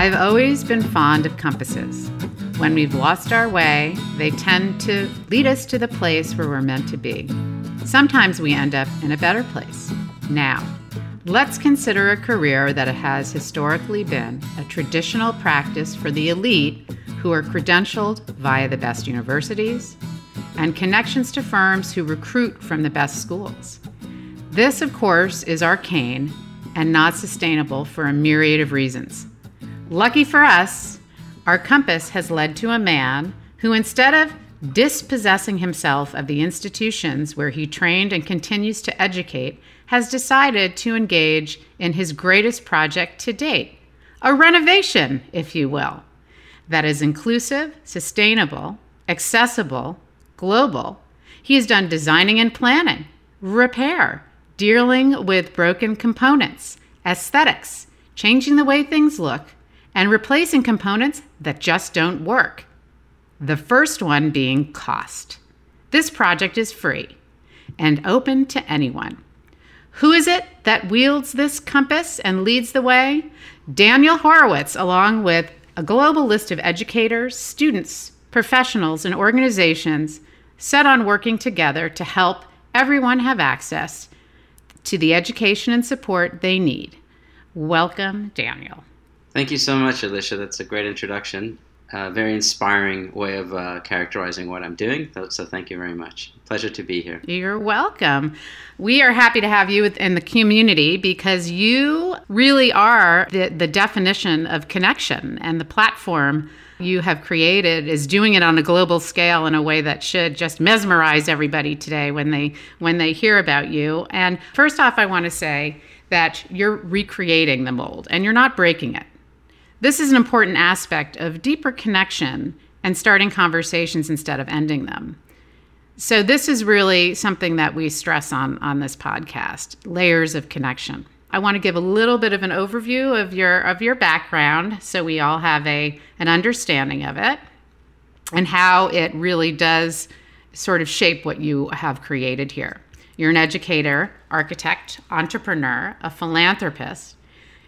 I've always been fond of compasses. When we've lost our way, they tend to lead us to the place where we're meant to be. Sometimes we end up in a better place. Now, let's consider a career that has historically been a traditional practice for the elite who are credentialed via the best universities and connections to firms who recruit from the best schools. This, of course, is arcane and not sustainable for a myriad of reasons. Lucky for us, our compass has led to a man who, instead of dispossessing himself of the institutions where he trained and continues to educate, has decided to engage in his greatest project to date a renovation, if you will, that is inclusive, sustainable, accessible, global. He has done designing and planning, repair, dealing with broken components, aesthetics, changing the way things look, and replacing components that just don't work. The first one being cost. This project is free and open to anyone. Who is it that wields this compass and leads the way? Daniel Horowitz, along with a global list of educators, students, professionals, and organizations set on working together to help everyone have access to the education and support they need. Welcome, Daniel. Thank you so much, Alicia. That's a great introduction. A very inspiring way of uh, characterizing what I'm doing. So, thank you very much. Pleasure to be here. You're welcome. We are happy to have you in the community because you really are the, the definition of connection and the platform you have created is doing it on a global scale in a way that should just mesmerize everybody today when they when they hear about you. And first off, I want to say that you're recreating the mold and you're not breaking it. This is an important aspect of deeper connection and starting conversations instead of ending them. So this is really something that we stress on on this podcast, layers of connection. I want to give a little bit of an overview of your of your background so we all have a an understanding of it and how it really does sort of shape what you have created here. You're an educator, architect, entrepreneur, a philanthropist.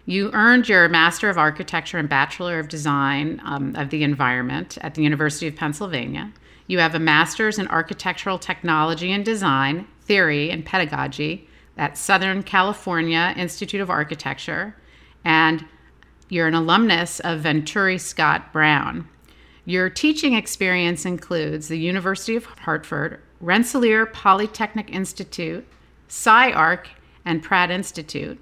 You earned your Master of Architecture and Bachelor of Design um, of the Environment at the University of Pennsylvania. You have a Master's in Architectural Technology and Design, Theory, and Pedagogy at Southern California Institute of Architecture, and you're an alumnus of Venturi Scott Brown. Your teaching experience includes the University of Hartford, Rensselaer Polytechnic Institute, SCI-Arc, and Pratt Institute.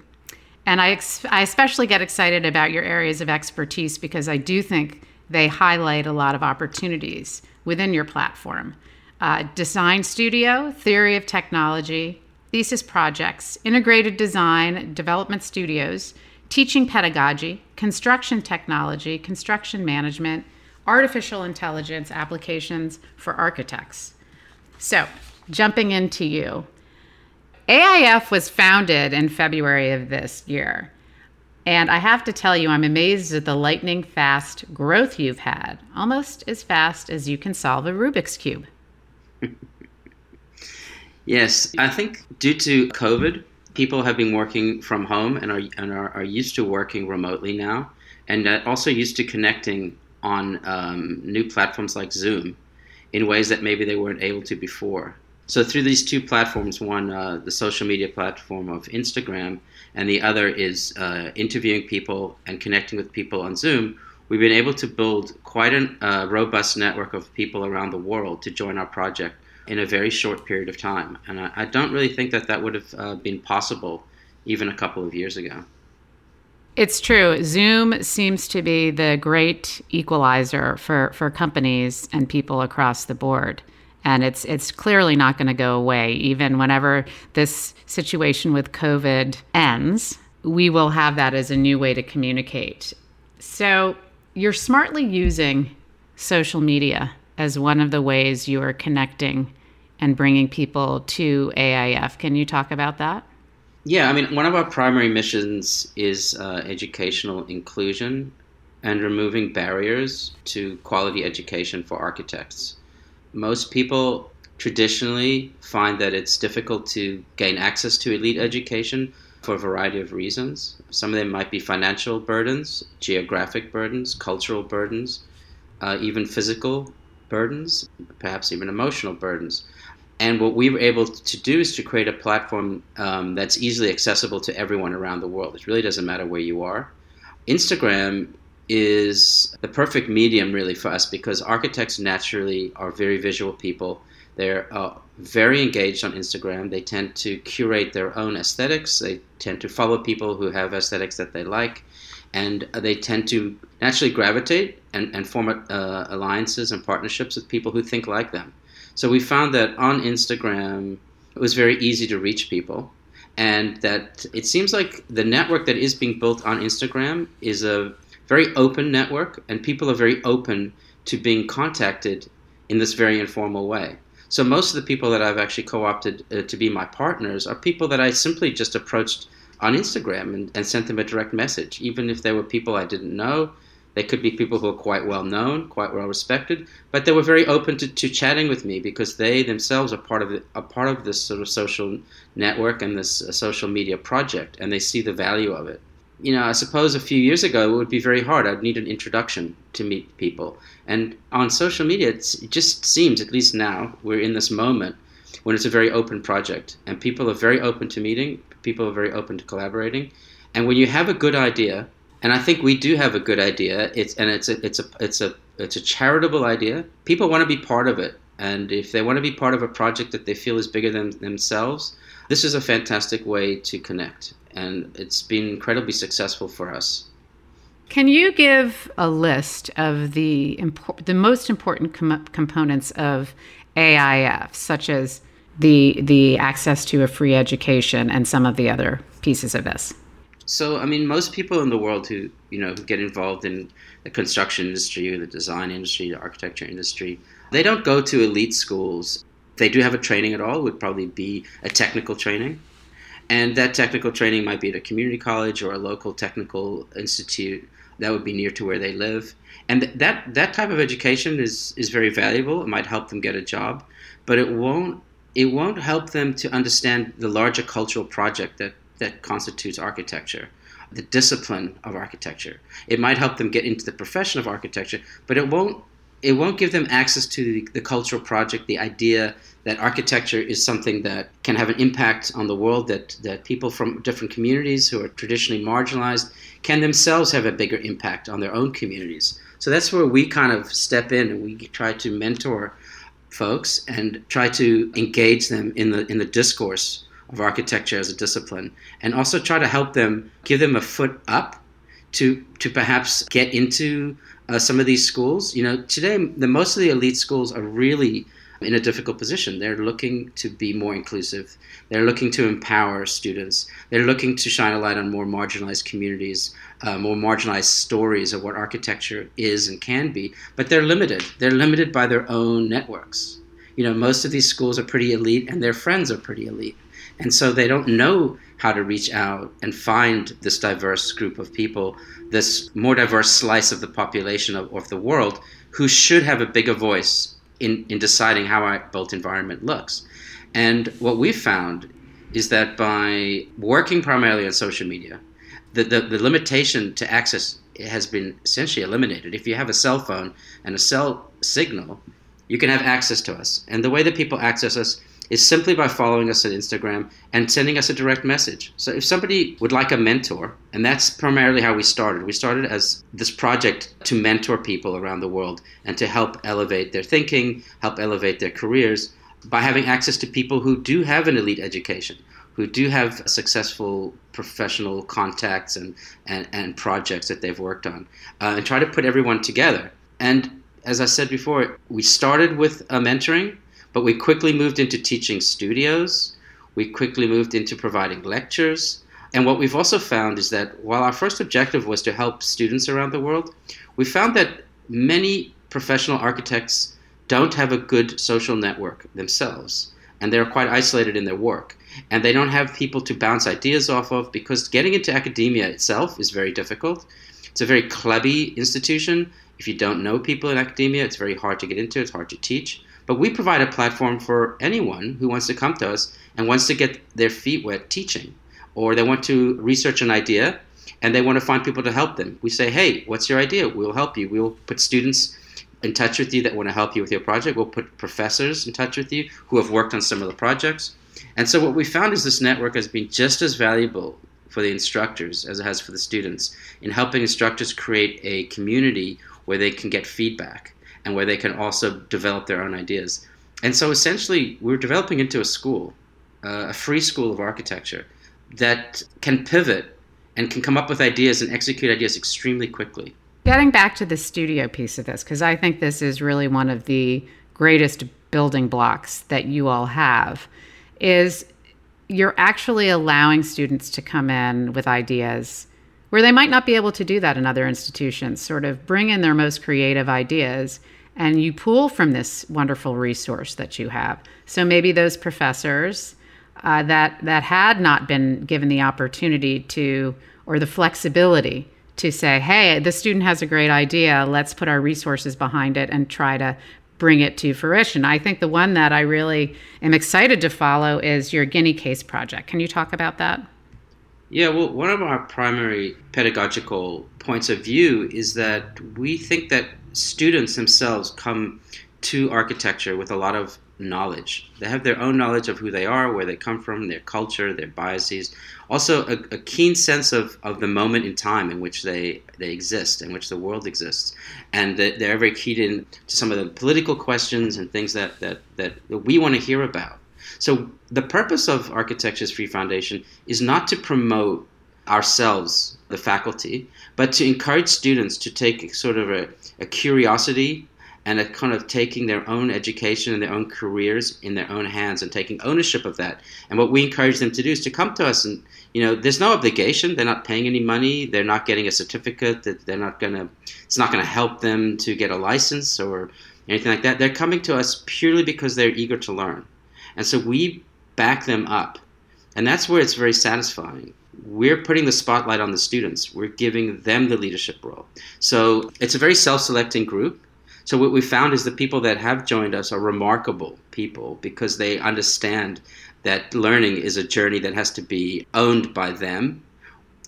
And I, ex- I especially get excited about your areas of expertise because I do think they highlight a lot of opportunities within your platform. Uh, design studio, theory of technology, thesis projects, integrated design, development studios, teaching pedagogy, construction technology, construction management, artificial intelligence applications for architects. So, jumping into you. AIF was founded in February of this year. And I have to tell you, I'm amazed at the lightning fast growth you've had, almost as fast as you can solve a Rubik's Cube. Yes, I think due to COVID, people have been working from home and are and are, are used to working remotely now, and also used to connecting on um, new platforms like Zoom in ways that maybe they weren't able to before. So through these two platforms, one uh, the social media platform of Instagram, and the other is uh, interviewing people and connecting with people on Zoom. We've been able to build quite a uh, robust network of people around the world to join our project in a very short period of time. And I, I don't really think that that would have uh, been possible even a couple of years ago. It's true. Zoom seems to be the great equalizer for, for companies and people across the board. And it's it's clearly not going to go away. Even whenever this situation with COVID ends, we will have that as a new way to communicate. So you're smartly using social media as one of the ways you are connecting and bringing people to AIF. Can you talk about that? Yeah, I mean, one of our primary missions is uh, educational inclusion and removing barriers to quality education for architects. Most people traditionally find that it's difficult to gain access to elite education, for a variety of reasons. Some of them might be financial burdens, geographic burdens, cultural burdens, uh, even physical burdens, perhaps even emotional burdens. And what we were able to do is to create a platform um, that's easily accessible to everyone around the world. It really doesn't matter where you are. Instagram is the perfect medium, really, for us because architects naturally are very visual people. They're uh, very engaged on Instagram. They tend to curate their own aesthetics. They tend to follow people who have aesthetics that they like. And they tend to naturally gravitate and, and form uh, alliances and partnerships with people who think like them. So we found that on Instagram, it was very easy to reach people. And that it seems like the network that is being built on Instagram is a very open network, and people are very open to being contacted in this very informal way. So most of the people that I've actually co-opted uh, to be my partners are people that I simply just approached on Instagram and, and sent them a direct message, even if they were people I didn't know they could be people who are quite well known, quite well respected, but they were very open to, to chatting with me because they themselves are part of the, a part of this sort of social network and this uh, social media project, and they see the value of it. You know, I suppose a few years ago it would be very hard. I'd need an introduction to meet people, and on social media, it just seems, at least now, we're in this moment when it's a very open project, and people are very open to meeting, people are very open to collaborating, and when you have a good idea and I think we do have a good idea. It's and it's a it's a it's a it's a charitable idea. People want to be part of it, and if they want to be part of a project that they feel is bigger than themselves, this is a fantastic way to connect, and it's been incredibly successful for us. Can you give a list of the impor- the most important com- components of AIF, such as the the access to a free education and some of the other pieces of this? So, I mean, most people in the world who you know who get involved in the construction industry, or the design industry, the architecture industry, they don't go to elite schools. They do have a training at all, would probably be a technical training, and that technical training might be at a community college or a local technical institute that would be near to where they live. And that that type of education is is very valuable. It might help them get a job, but it won't it won't help them to understand the larger cultural project that that constitutes architecture, the discipline of architecture. It might help them get into the profession of architecture, but it won't it won't give them access to the, the, cultural project, the idea that architecture is something that can have an impact on the world, that, that people from different communities who are traditionally marginalized can themselves have a bigger impact on their own communities. So that's where we kind of step in and we try to mentor folks and try to engage them in the in the discourse of architecture as a discipline, and also try to help them, give them a foot up to to perhaps get into uh, some of these schools. You know, today the most of the elite schools are really in a difficult position. They're looking to be more inclusive. They're looking to empower students. They're looking to shine a light on more marginalized communities, uh, more marginalized stories of what architecture is and can be. But they're limited. They're limited by their own networks. You know, most of these schools are pretty elite, and their friends are pretty elite. And so they don't know how to reach out and find this diverse group of people, this more diverse slice of the population of, of the world, who should have a bigger voice in, in deciding how our built environment looks. And what we've found is that by working primarily on social media, the, the, the limitation to access has been essentially eliminated. If you have a cell phone and a cell signal, you can have access to us. And the way that people access us is simply by following us on Instagram and sending us a direct message. So if somebody would like a mentor, and that's primarily how we started. We started as this project to mentor people around the world and to help elevate their thinking, help elevate their careers by having access to people who do have an elite education, who do have successful professional contacts and, and, and projects that they've worked on, uh, and try to put everyone together. And as I said before, we started with a mentoring but we quickly moved into teaching studios. We quickly moved into providing lectures. And what we've also found is that while our first objective was to help students around the world, we found that many professional architects don't have a good social network themselves. And they're quite isolated in their work. And they don't have people to bounce ideas off of because getting into academia itself is very difficult. It's a very clubby institution. If you don't know people in academia, it's very hard to get into, it's hard to teach. But we provide a platform for anyone who wants to come to us and wants to get their feet wet teaching or they want to research an idea and they want to find people to help them. We say, hey, what's your idea? We'll help you. We'll put students in touch with you that want to help you with your project. We'll put professors in touch with you who have worked on similar projects. And so what we found is this network has been just as valuable for the instructors as it has for the students in helping instructors create a community where they can get feedback and where they can also develop their own ideas. And so essentially, we're developing into a school, uh, a free school of architecture that can pivot and can come up with ideas and execute ideas extremely quickly. Getting back to the studio piece of this, because I think this is really one of the greatest building blocks that you all have, is you're actually allowing students to come in with ideas where they might not be able to do that in other institutions, sort of bring in their most creative ideas and you pull from this wonderful resource that you have. So maybe those professors uh, that that had not been given the opportunity to or the flexibility to say, hey, the student has a great idea. Let's put our resources behind it and try to bring it to fruition. I think the one that I really am excited to follow is your Guinea Case project. Can you talk about that? Yeah, well, one of our primary pedagogical points of view is that we think that students themselves come to architecture with a lot of knowledge. They have their own knowledge of who they are, where they come from, their culture, their biases. Also, a, a, keen sense of, of the moment in time in which they, they exist, in which the world exists. And they're very keyed in to some of the political questions and things that, that, that we want to hear about. So, the purpose of Architecture's Free Foundation is not to promote ourselves, the faculty, but to encourage students to take sort of a, a curiosity and a kind of taking their own education and their own careers in their own hands and taking ownership of that. And what we encourage them to do is to come to us and, you know, there's no obligation. They're not paying any money. They're not getting a certificate. That they're not going to, it's not going to help them to get a license or anything like that. They're coming to us purely because they're eager to learn. And so we back them up. And that's where it's very satisfying we're putting the spotlight on the students. We're giving them the leadership role. So it's a very self selecting group. So what we found is the people that have joined us are remarkable people because they understand that learning is a journey that has to be owned by them.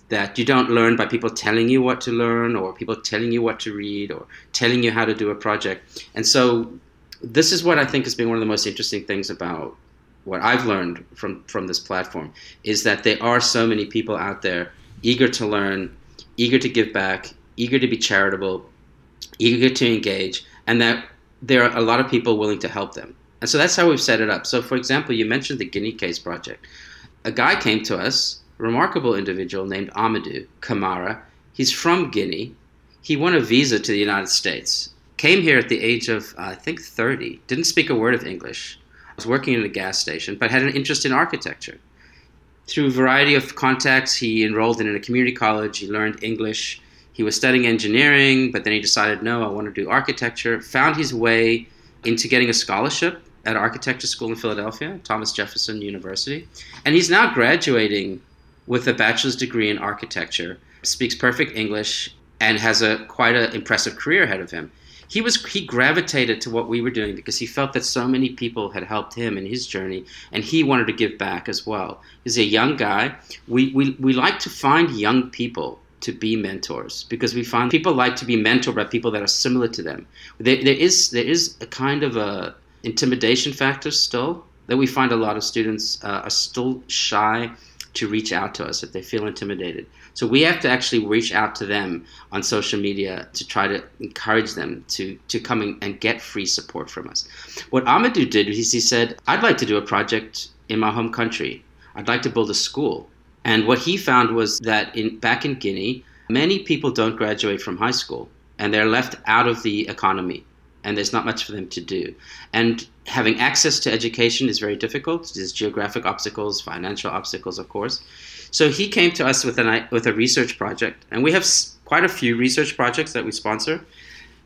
That you don't learn by people telling you what to learn or people telling you what to read or telling you how to do a project. And so this is what I think has been one of the most interesting things about what I've learned from from this platform is that there are so many people out there eager to learn, eager to give back, eager to be charitable, eager to engage, and that there are a lot of people willing to help them. And so that's how we've set it up. So, for example, you mentioned the Guinea Case Project. A guy came to us, remarkable individual named Amadou Kamara. He's from Guinea. He won a visa to the United States. Came here at the age of, uh, I think, 30. Didn't speak a word of English was working in a gas station, but had an interest in architecture. Through a variety of contacts, he enrolled in a community college. He learned English. He was studying engineering, but then he decided, no, I want to do architecture. Found his way into getting a scholarship at architecture school in Philadelphia, Thomas Jefferson University. And he's now graduating with a bachelor's degree in architecture, speaks perfect English, and has a quite an impressive career ahead of him he was he gravitated to what we were doing because he felt that so many people had helped him in his journey and he wanted to give back as well. He's a young guy. We we, we like to find young people to be mentors because we find people like to be mentored by people that are similar to them. There, there is there is a kind of a intimidation factor still that we find a lot of students uh, are still shy to reach out to us if they feel intimidated. So we have to actually reach out to them on social media to try to encourage them to, to come and get free support from us. What Amadou did is he said, I'd like to do a project in my home country. I'd like to build a school. And what he found was that in back in Guinea, many people don't graduate from high school and they're left out of the economy and there's not much for them to do. And having access to education is very difficult. There's geographic obstacles, financial obstacles, of course. So he came to us with, an, with a research project, and we have quite a few research projects that we sponsor.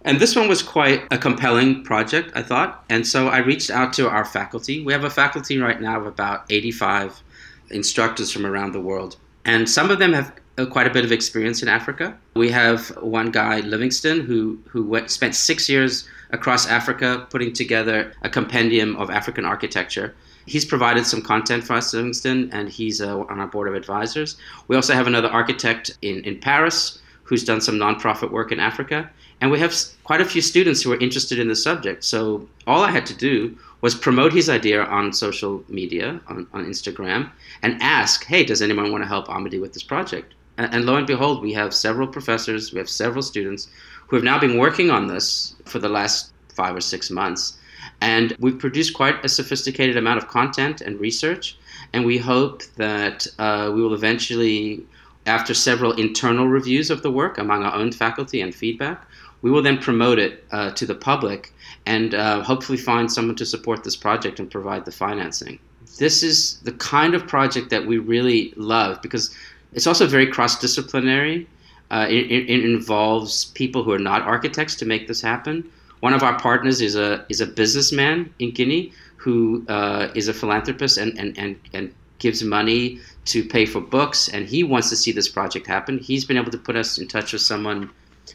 And this one was quite a compelling project, I thought. And so I reached out to our faculty. We have a faculty right now of about 85 instructors from around the world. And some of them have quite a bit of experience in Africa. We have one guy, Livingston, who who went, spent six years across Africa putting together a compendium of African architecture. he's provided some content for us, Livingston, and he's uh, on our board of advisors. We also have another architect in, in Paris who's done some nonprofit work in Africa. And we have quite a few students who are interested in the subject. So all I had to do was promote his idea on social media, on, on Instagram, and ask, hey, does anyone want to help Amadou with this project? And, and lo and behold, we have several professors, we have several students who have now been working on this for the last five or six months. And we've produced quite a sophisticated amount of content and research. And we hope that uh, we will eventually, after several internal reviews of the work among our own faculty and feedback, we will then promote it uh, to the public and uh, hopefully find someone to support this project and provide the financing. This is the kind of project that we really love because it's also very cross disciplinary. Uh, it, it, involves people who are not architects to make this happen. One of our partners is a is a businessman in Guinea who uh, is a philanthropist and, and, and, and gives money to pay for books, and he wants to see this project happen. He's been able to put us in touch with someone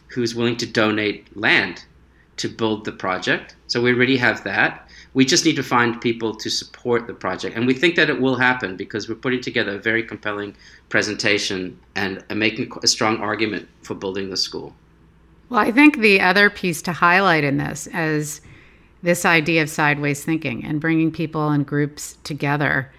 who's willing to donate land to build the project. So we already have that. We just need to find people to support the project. And we think that it will happen because we're putting together a very compelling presentation and making a strong argument for building the school. Well, I think the other piece to highlight in this is this idea of sideways thinking and bringing people and groups together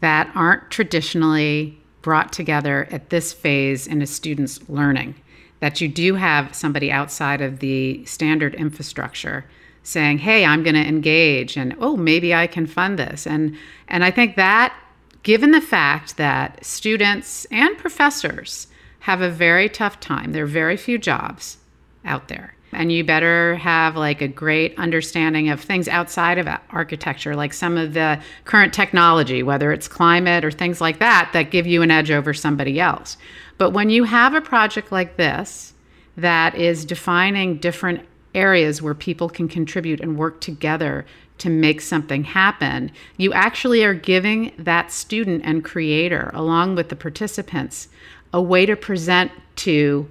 that aren't traditionally brought together at this phase in a student's learning that you do have somebody outside of the standard infrastructure saying, "Hey, I'm going to engage," and "Oh, maybe I can fund this," and and I think that, given the fact that students and professors have a very tough time, there are very few jobs out there. And you better have like a great understanding of things outside of architecture, like some of the current technology, whether it's climate or things like that, that give you an edge over somebody else. But when you have a project like this that is defining different areas where people can contribute and work together to make something happen, you actually are giving that student and creator, along with the participants, a way to present to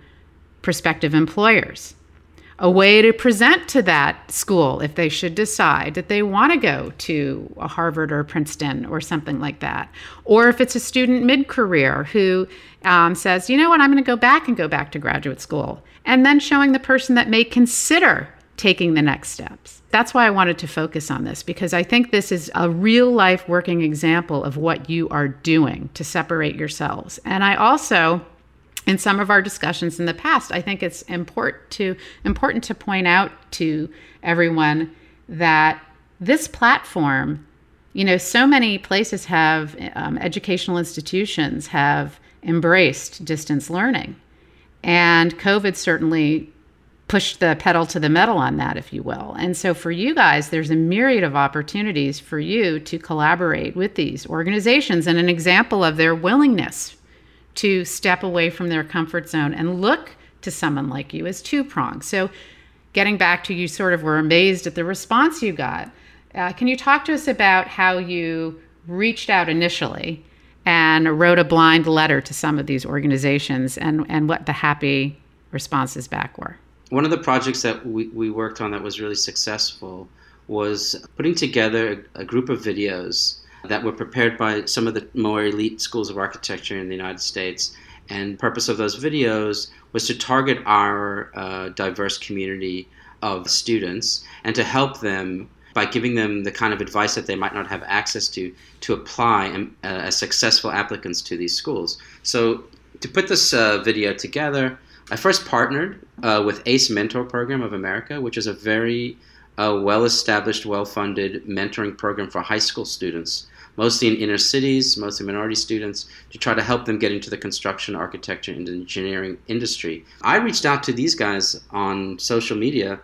prospective employers a way to present to that school if they should decide that they want to go to a Harvard or Princeton or something like that. Or if it's a student mid career who um, says, you know what, I'm going to go back and go back to graduate school. And then showing the person that may consider taking the next steps. That's why I wanted to focus on this because I think this is a real life working example of what you are doing to separate yourselves. And I also in some of our discussions in the past, I think it's important to important to point out to everyone that this platform, you know, so many places have um, educational institutions have embraced distance learning, and COVID certainly pushed the pedal to the metal on that, if you will. And so for you guys, there's a myriad of opportunities for you to collaborate with these organizations and an example of their willingness to step away from their comfort zone and look to someone like you as two pronged. So, getting back to you, sort of were amazed at the response you got. Uh, can you talk to us about how you reached out initially and wrote a blind letter to some of these organizations and, and what the happy responses back were? One of the projects that we, we worked on that was really successful was putting together a, a group of videos that were prepared by some of the more elite schools of architecture in the United States. And purpose of those videos was to target our uh, diverse community of students and to help them by giving them the kind of advice that they might not have access to to apply and, uh, as successful applicants to these schools. So to put this uh, video together, I first partnered uh, with ACE Mentor Program of America, which is a very uh, well-established, well-funded mentoring program for high school students mostly in inner cities, mostly minority students, to try to help them get into the construction, architecture, and engineering industry. I reached out to these guys on social media,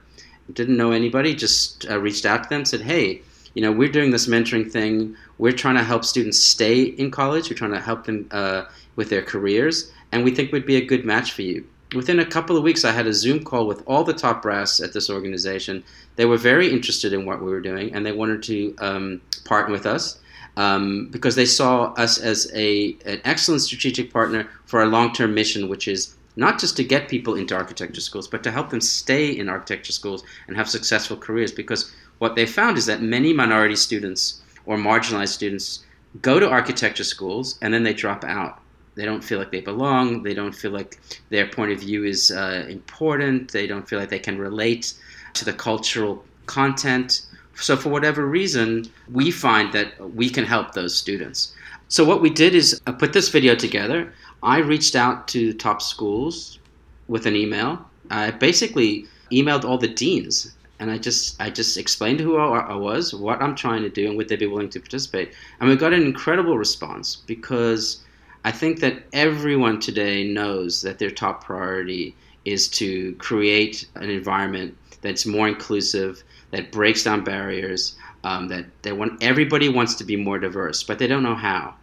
didn't know anybody, just uh, reached out to them, said, hey, you know, we're doing this mentoring thing. We're trying to help students stay in college. We're trying to help them uh, with their careers, and we think we'd be a good match for you. Within a couple of weeks, I had a Zoom call with all the top brass at this organization. They were very interested in what we were doing, and they wanted to um, partner with us um, because they saw us as a an excellent strategic partner for our long term mission, which is not just to get people into architecture schools, but to help them stay in architecture schools and have successful careers. Because what they found is that many minority students or marginalized students go to architecture schools and then they drop out. They don't feel like they belong. They don't feel like their point of view is uh, important. They don't feel like they can relate to the cultural content. So, for whatever reason, we find that we can help those students. So, what we did is uh, put this video together. I reached out to top schools with an email. I basically emailed all the deans and I just I just explained who I, was, what I'm trying to do, and would they be willing to participate. And we got an incredible response because I think that everyone today knows that their top priority is to create an environment that's more inclusive, that breaks down barriers, um, that they want everybody wants to be more diverse, but they don't know how.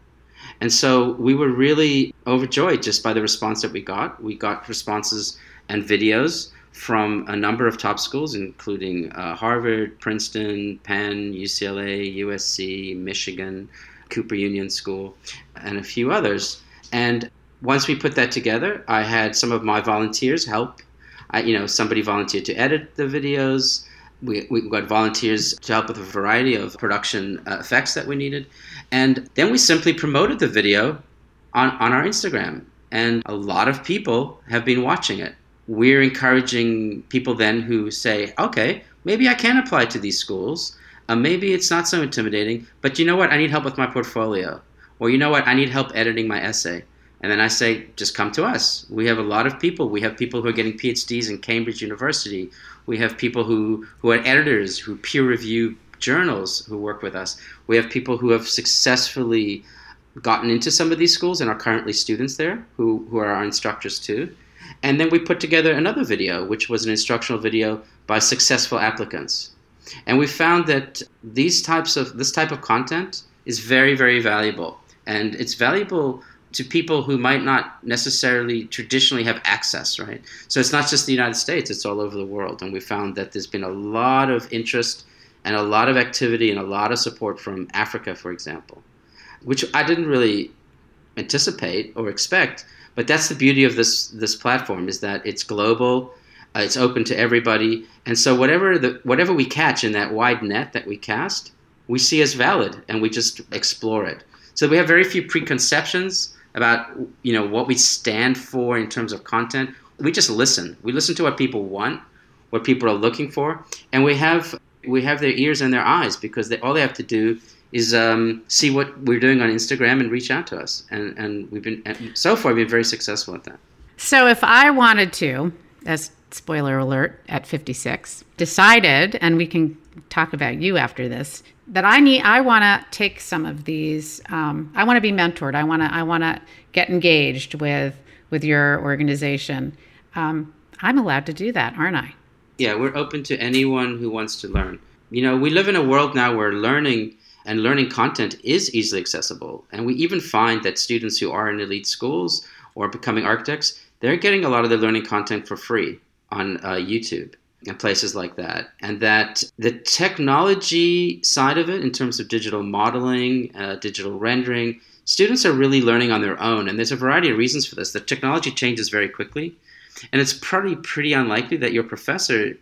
And so we were really overjoyed just by the response that we got. We got responses and videos from a number of top schools, including uh, Harvard, Princeton, Penn, UCLA, USC, Michigan, Cooper Union School, and a few others. And once we put that together, I had some of my volunteers help. I, you know, somebody volunteered to edit the videos. We, we got volunteers to help with a variety of production uh, effects that we needed. And then we simply promoted the video on, on our Instagram. And a lot of people have been watching it we're encouraging people then who say, okay, maybe I can apply to these schools. Uh, maybe it's not so intimidating, but you know what? I need help with my portfolio. Or you know what? I need help editing my essay. And then I say, just come to us. We have a lot of people. We have people who are getting PhDs in Cambridge University. We have people who, who are editors, who peer review journals, who work with us. We have people who have successfully gotten into some of these schools and are currently students there, who, who are our instructors too. And then we put together another video, which was an instructional video by successful applicants. And we found that these types of this type of content is very, very valuable. And it's valuable to people who might not necessarily traditionally have access, right? So it's not just the United States, it's all over the world. And we found that there's been a lot of interest and a lot of activity and a lot of support from Africa, for example, which I didn't really anticipate or expect. But that's the beauty of this this platform is that it's global, uh, it's open to everybody, and so whatever the whatever we catch in that wide net that we cast, we see as valid, and we just explore it. So we have very few preconceptions about you know what we stand for in terms of content. We just listen. We listen to what people want, what people are looking for, and we have we have their ears and their eyes because they, all they have to do is um, see what we're doing on Instagram and reach out to us. And, and we've been, so far, we've been very successful at that. So if I wanted to, as spoiler alert, at 56, decided, and we can talk about you after this, that I need, I want to take some of these. Um, I want to be mentored. I want to, I want to get engaged with with your organization. Um, I'm allowed to do that, aren't I? Yeah, we're open to anyone who wants to learn. You know, we live in a world now where learning and learning content is easily accessible. And we even find that students who are in elite schools or becoming architects, they're getting a lot of their learning content for free on uh, YouTube and places like that. And that the technology side of it, in terms of digital modeling, uh, digital rendering, students are really learning on their own. And there's a variety of reasons for this. The technology changes very quickly. And it's probably pretty unlikely that your professor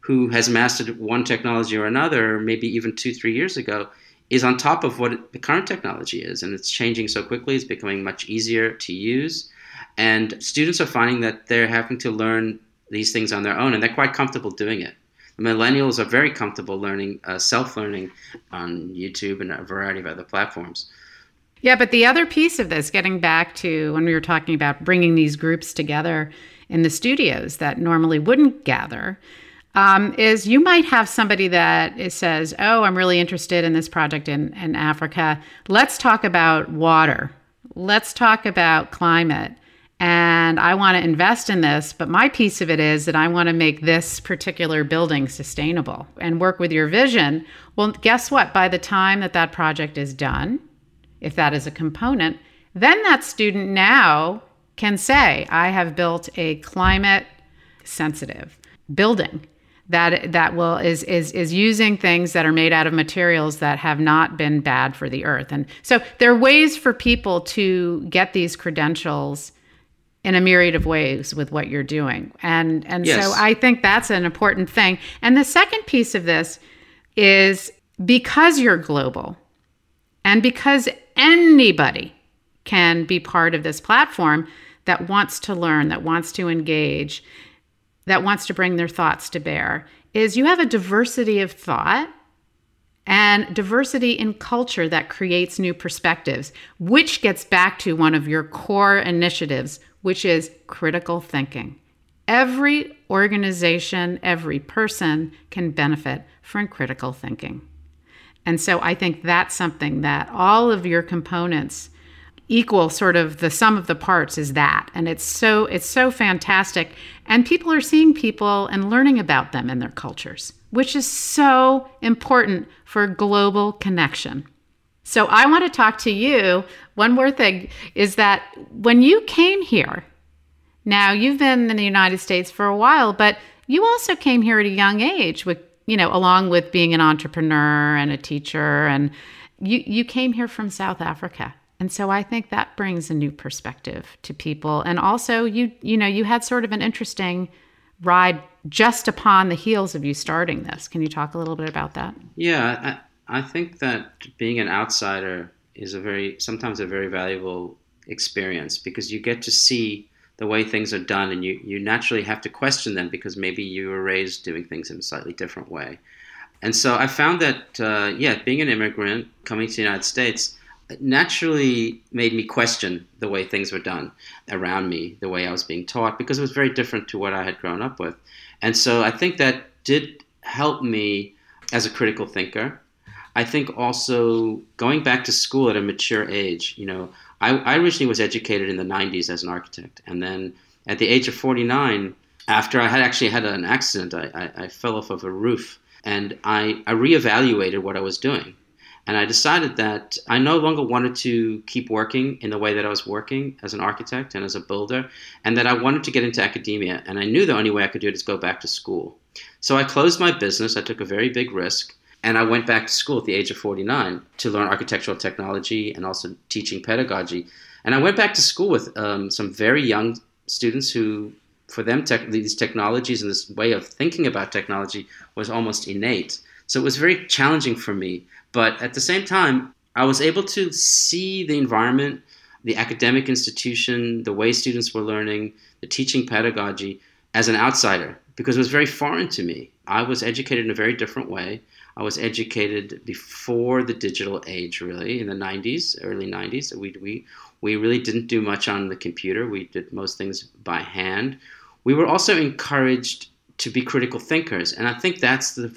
who has mastered one technology or another, maybe even two, three years ago, is on top of what the current technology is. And it's changing so quickly, it's becoming much easier to use. And students are finding that they're having to learn these things on their own, and they're quite comfortable doing it. The millennials are very comfortable learning, uh, self learning on YouTube and a variety of other platforms. Yeah, but the other piece of this, getting back to when we were talking about bringing these groups together in the studios that normally wouldn't gather, um, is you might have somebody that says, Oh, I'm really interested in this project in, in Africa. Let's talk about water. Let's talk about climate. And I want to invest in this, but my piece of it is that I want to make this particular building sustainable and work with your vision. Well, guess what? By the time that that project is done, if that is a component, then that student now can say, I have built a climate sensitive building that that will is is is using things that are made out of materials that have not been bad for the earth and so there are ways for people to get these credentials in a myriad of ways with what you're doing and and yes. so i think that's an important thing and the second piece of this is because you're global And because anybody can be part of this platform that wants to learn, that wants to engage, that wants to bring their thoughts to bear, is you have a diversity of thought and diversity in culture that creates new perspectives, which gets back to one of your core initiatives, which is critical thinking. Every organization, every person can benefit from critical thinking. And so I think that's something that all of your components equal sort of the sum of the parts is that and it's so it's so fantastic and people are seeing people and learning about them in their cultures which is so important for global connection so i want to talk to you one more thing is that when you came here now you've been in the united states for a while but you also came here at a young age with you know along with being an entrepreneur and a teacher and you you came here from south africa and so I think that brings a new perspective to people. And also you you know, you had sort of an interesting ride just upon the heels of you starting this. Can you talk a little bit about that? Yeah, I think that being an outsider is a very sometimes a very valuable experience because you get to see the way things are done and you, you naturally have to question them because maybe you were raised doing things in a slightly different way. And so I found that, uh, yeah, being an immigrant coming to the United States, naturally made me question the way things were done around me, the way I was being taught, because it was very different to what I had grown up with. And so I think that did help me as a critical thinker. I think also going back to school at a mature age, you know, I, I originally was educated in the 90s as an architect. And then at the age of 49, after I had actually had an accident, I, I, I fell off of a roof and I, I reevaluated what I was doing. And I decided that I no longer wanted to keep working in the way that I was working as an architect and as a builder, and that I wanted to get into academia. And I knew the only way I could do it is go back to school. So I closed my business. I took a very big risk. And I went back to school at the age of 49 to learn architectural technology and also teaching pedagogy. And I went back to school with um, some very young students who, for them, tech, these technologies and this way of thinking about technology was almost innate. So it was very challenging for me but at the same time, I was able to see the environment, the academic institution, the way students were learning, the teaching pedagogy as an outsider because it was very foreign to me. I was educated in a very different way. I was educated before the digital age, really, in the 90s, early 90s. We, we, we really didn't do much on the computer. We did most things by hand. We were also encouraged to be critical thinkers. And I think that's the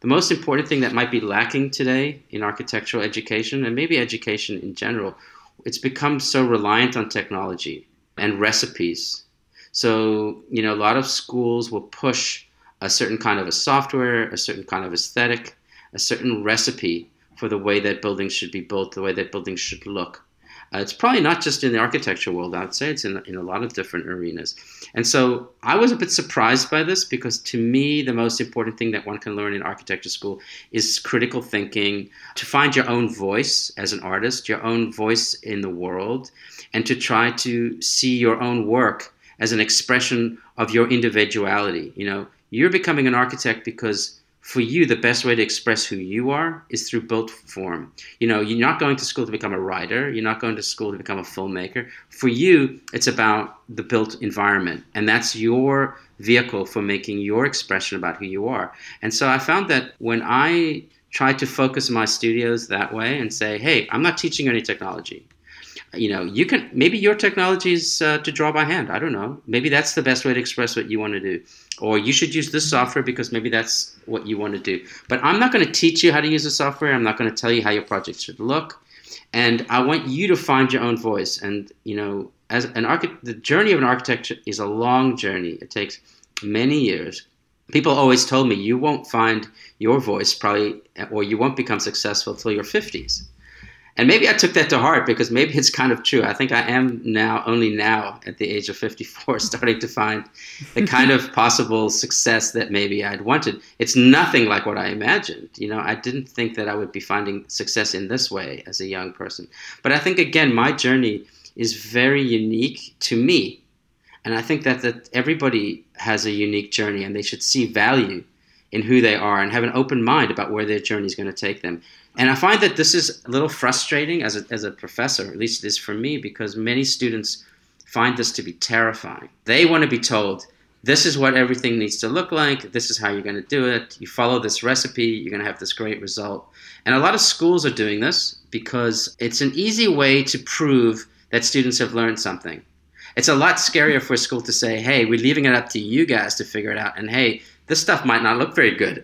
the most important thing that might be lacking today in architectural education and maybe education in general, it's become so reliant on technology and recipes. So, you know, a lot of schools will push a certain kind of a software, a certain kind of aesthetic, a certain recipe for the way that buildings should be built, the way that buildings should look. Uh, it's probably not just in the architecture world. I would say it's in, in a lot of different arenas. And so I was a bit surprised by this because to me, the most important thing that one can learn in architecture school is critical thinking, to find your own voice as an artist, your own voice in the world, and to try to see your own work as an expression of your individuality. You know, you're becoming an architect because for you, the best way to express who you are is through built form. You know, you're not going to school to become a writer. You're not going to school to become a filmmaker. For you, it's about the built environment, and that's your vehicle for making your expression about who you are. And so I found that when I tried to focus my studios that way and say, hey, I'm not teaching any technology you know you can maybe your technology is uh, to draw by hand. I don't know. Maybe that's the best way to express what you want to do. Or you should use this software because maybe that's what you want to do. But i'm not going to teach you how to use the software. I'm not going to tell you how your project should look. And i want you to find your own voice. And you know as an architect the journey of an architect is a long journey. It takes many years. People always told me you won't find your voice probably or you won't become successful till your 50s and maybe I took that to heart because maybe it's kind of true. I think I am now, only now at the age of 54, starting to find the kind of possible success that maybe I'd wanted. It's nothing like what I imagined. You know, I didn't think that I would be finding success in this way as a young person. But I think, again, my journey is very unique to me. And I think that, that everybody has a unique journey and they should see value in who they are and have an open mind about where their journey is going to take them. And I find that this is a little frustrating as a, as a professor, at least it is for me, because many students find this to be terrifying. They want to be told, this is what everything needs to look like, this is how you're going to do it, you follow this recipe, you're going to have this great result. And a lot of schools are doing this because it's an easy way to prove that students have learned something. It's a lot scarier for a school to say, hey, we're leaving it up to you guys to figure it out. And hey, this stuff might not look very good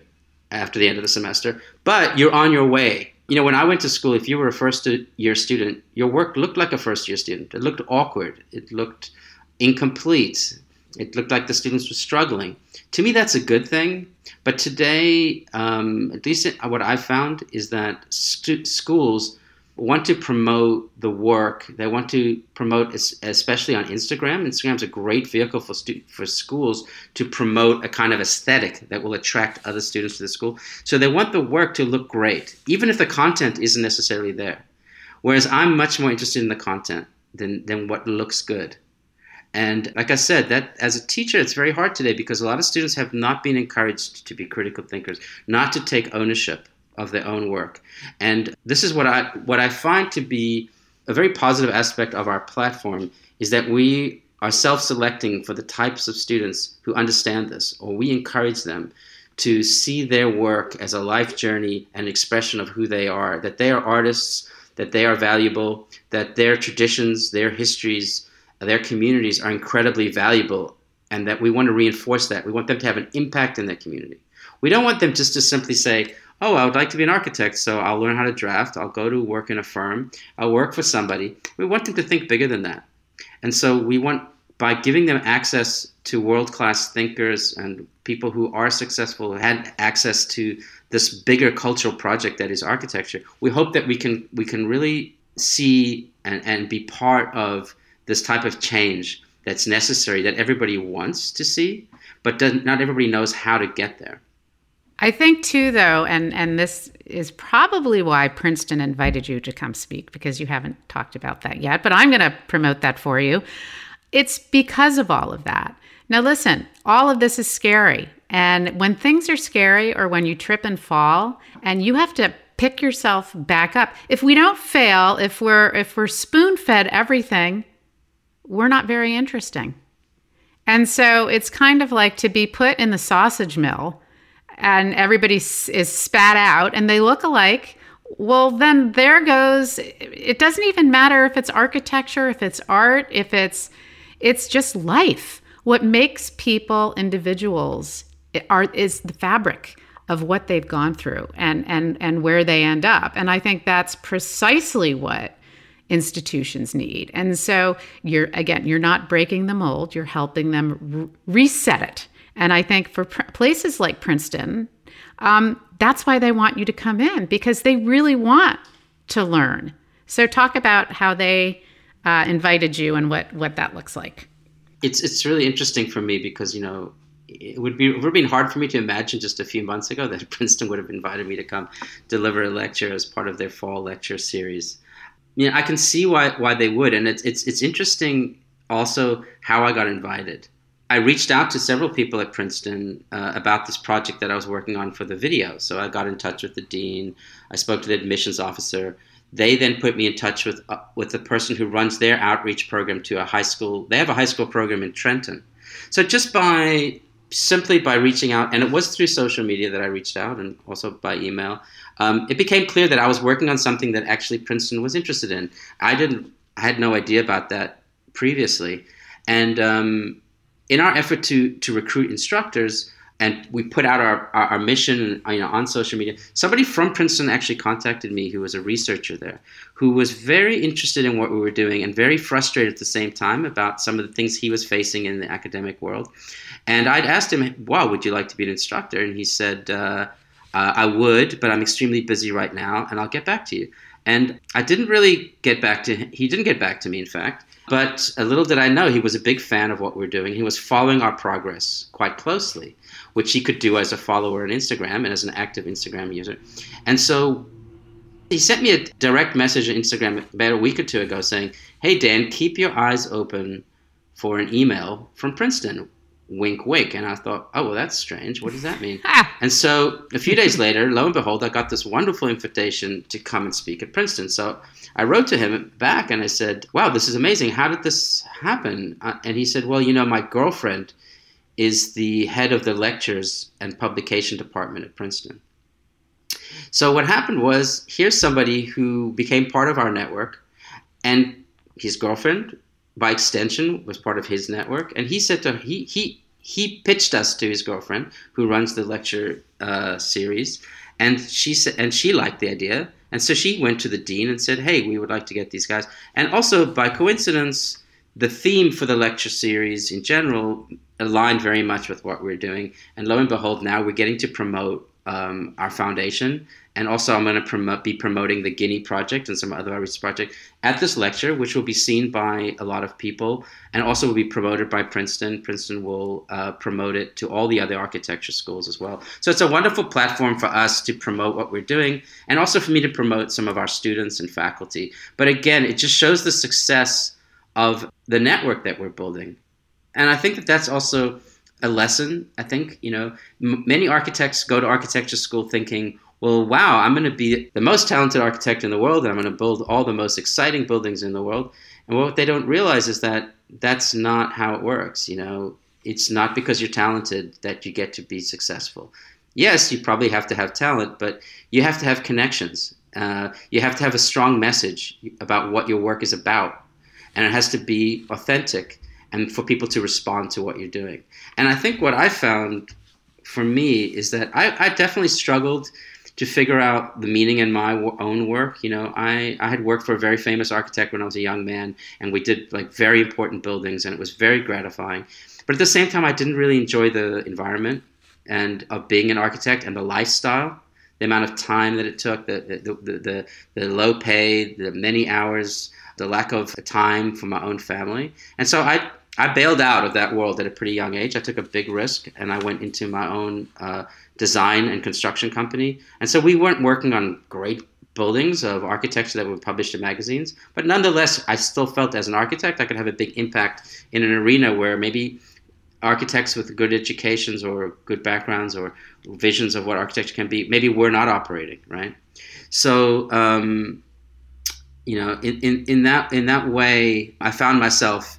after the end of the semester, but you're on your way. You know, when I went to school, if you were a first year student, your work looked like a first year student. It looked awkward. It looked incomplete. It looked like the students were struggling. To me, that's a good thing. But today, um, at least what I've found is that stu- schools want to promote the work. They want to promote, especially on Instagram. Instagram's a great vehicle for stu- for schools to promote a kind of aesthetic that will attract other students to the school. So they want the work to look great, even if the content isn't necessarily there. Whereas I'm much more interested in the content than than what looks good. And like I said, that as a teacher, it's very hard today because a lot of students have not been encouraged to be critical thinkers, not to take ownership of their own work. And this is what I what I find to be a very positive aspect of our platform is that we are self-selecting for the types of students who understand this, or we encourage them to see their work as a life journey and expression of who they are, that they are artists, that they are valuable, that their traditions, their histories, their communities are incredibly valuable, and that we want to reinforce that. We want them to have an impact in their community. We don't want them just to simply say, oh, I would like to be an architect, so I'll learn how to draft, I'll go to work in a firm, I'll work for somebody. We want them to think bigger than that. And so we want, by giving them access to world class thinkers and people who are successful, who had access to this bigger cultural project that is architecture, we hope that we can, we can really see and, and be part of this type of change that's necessary that everybody wants to see, but not everybody knows how to get there. I think too, though, and and this is probably why Princeton invited you to come speak because you haven't talked about that yet. But I'm going to promote that for you. It's because of all of that. Now, listen, all of this is scary, and when things are scary, or when you trip and fall, and you have to pick yourself back up. If we don't fail, if we're if we're spoon fed everything, we're not very interesting. And so it's kind of like to be put in the sausage mill and everybody is spat out and they look alike, well, then there goes. It doesn't even matter if it's architecture, if it's art, if it's, it's just life. What makes people individuals are, is the fabric of what they've gone through and, and, and where they end up. And I think that's precisely what institutions need. And so you're, again, you're not breaking the mold, you're helping them reset it and I think for pr- places like Princeton, um, that's why they want you to come in because they really want to learn. So, talk about how they uh, invited you and what, what that looks like. It's, it's really interesting for me because, you know, it would be it would have been hard for me to imagine just a few months ago that Princeton would have invited me to come deliver a lecture as part of their fall lecture series. You know, I can see why why they would, and it's it's it's interesting also how I got invited. I reached out to several people at Princeton uh, about this project that I was working on for the video. So I got in touch with the dean. I spoke to the admissions officer. They then put me in touch with uh, with the person who runs their outreach program to a high school. They have a high school program in Trenton. So just by simply by reaching out, and it was through social media that I reached out, and also by email, um, it became clear that I was working on something that actually Princeton was interested in. I didn't, I had no idea about that previously, and um, in our effort to to recruit instructors and we put out our, our, our, mission you know, on social media. Somebody from Princeton actually contacted me who was a researcher there, who was very interested in what we were doing and very frustrated at the same time about some of the things he was facing in the academic world. And I'd asked him, wow, would you like to be an instructor? And he said, uh, uh, I would, but I'm extremely busy right now, and I'll get back to you. And I didn't really get back to him. He didn't get back to me, in fact. But a little did I know, he was a big fan of what we're doing. He was following our progress quite closely, which he could do as a follower on Instagram and as an active Instagram user. And so he sent me a direct message on Instagram about a week or two ago saying, Hey, Dan, keep your eyes open for an email from Princeton. Wink, wink. And I thought, oh, well, that's strange. What does that mean? and so a few days later, lo and behold, I got this wonderful invitation to come and speak at Princeton. So I wrote to him back and I said, wow, this is amazing. How did this happen? Uh, and he said, well, you know, my girlfriend is the head of the lectures and publication department at Princeton. So what happened was here's somebody who became part of our network, and his girlfriend, by extension, was part of his network. And he said to he he he pitched us to his girlfriend, who runs the lecture uh, series, and she said and she liked the idea, and so she went to the dean and said, "Hey, we would like to get these guys." And also by coincidence, the theme for the lecture series in general aligned very much with what we're doing. And lo and behold, now we're getting to promote um, our foundation. And also, I'm going to be promoting the Guinea Project and some other outreach projects at this lecture, which will be seen by a lot of people and also will be promoted by Princeton. Princeton will uh, promote it to all the other architecture schools as well. So it's a wonderful platform for us to promote what we're doing and also for me to promote some of our students and faculty. But again, it just shows the success of the network that we're building. And I think that that's also a lesson. I think you know m- many architects go to architecture school thinking, well, wow, I'm going to be the most talented architect in the world, and I'm going to build all the most exciting buildings in the world. And what they don't realize is that that's not how it works. You know, it's not because you're talented that you get to be successful. Yes, you probably have to have talent, but you have to have connections. Uh, you have to have a strong message about what your work is about, and it has to be authentic and for people to respond to what you're doing. And I think what I found for me is that I, I definitely struggled to figure out the meaning in my own work. You know, I, I had worked for a very famous architect when I was a young man, and we did like very important buildings, and it was very gratifying. But at the same time, I didn't really enjoy the environment and of being an architect and the lifestyle, the amount of time that it took, the the, the, the, the low pay, the many hours, the lack of time for my own family. And so I I bailed out of that world at a pretty young age. I took a big risk and I went into my own uh, design and construction company. And so we weren't working on great buildings of architecture that were published in magazines, but nonetheless, I still felt as an architect I could have a big impact in an arena where maybe architects with good educations or good backgrounds or visions of what architecture can be maybe we're not operating right. So um, you know, in, in, in that in that way, I found myself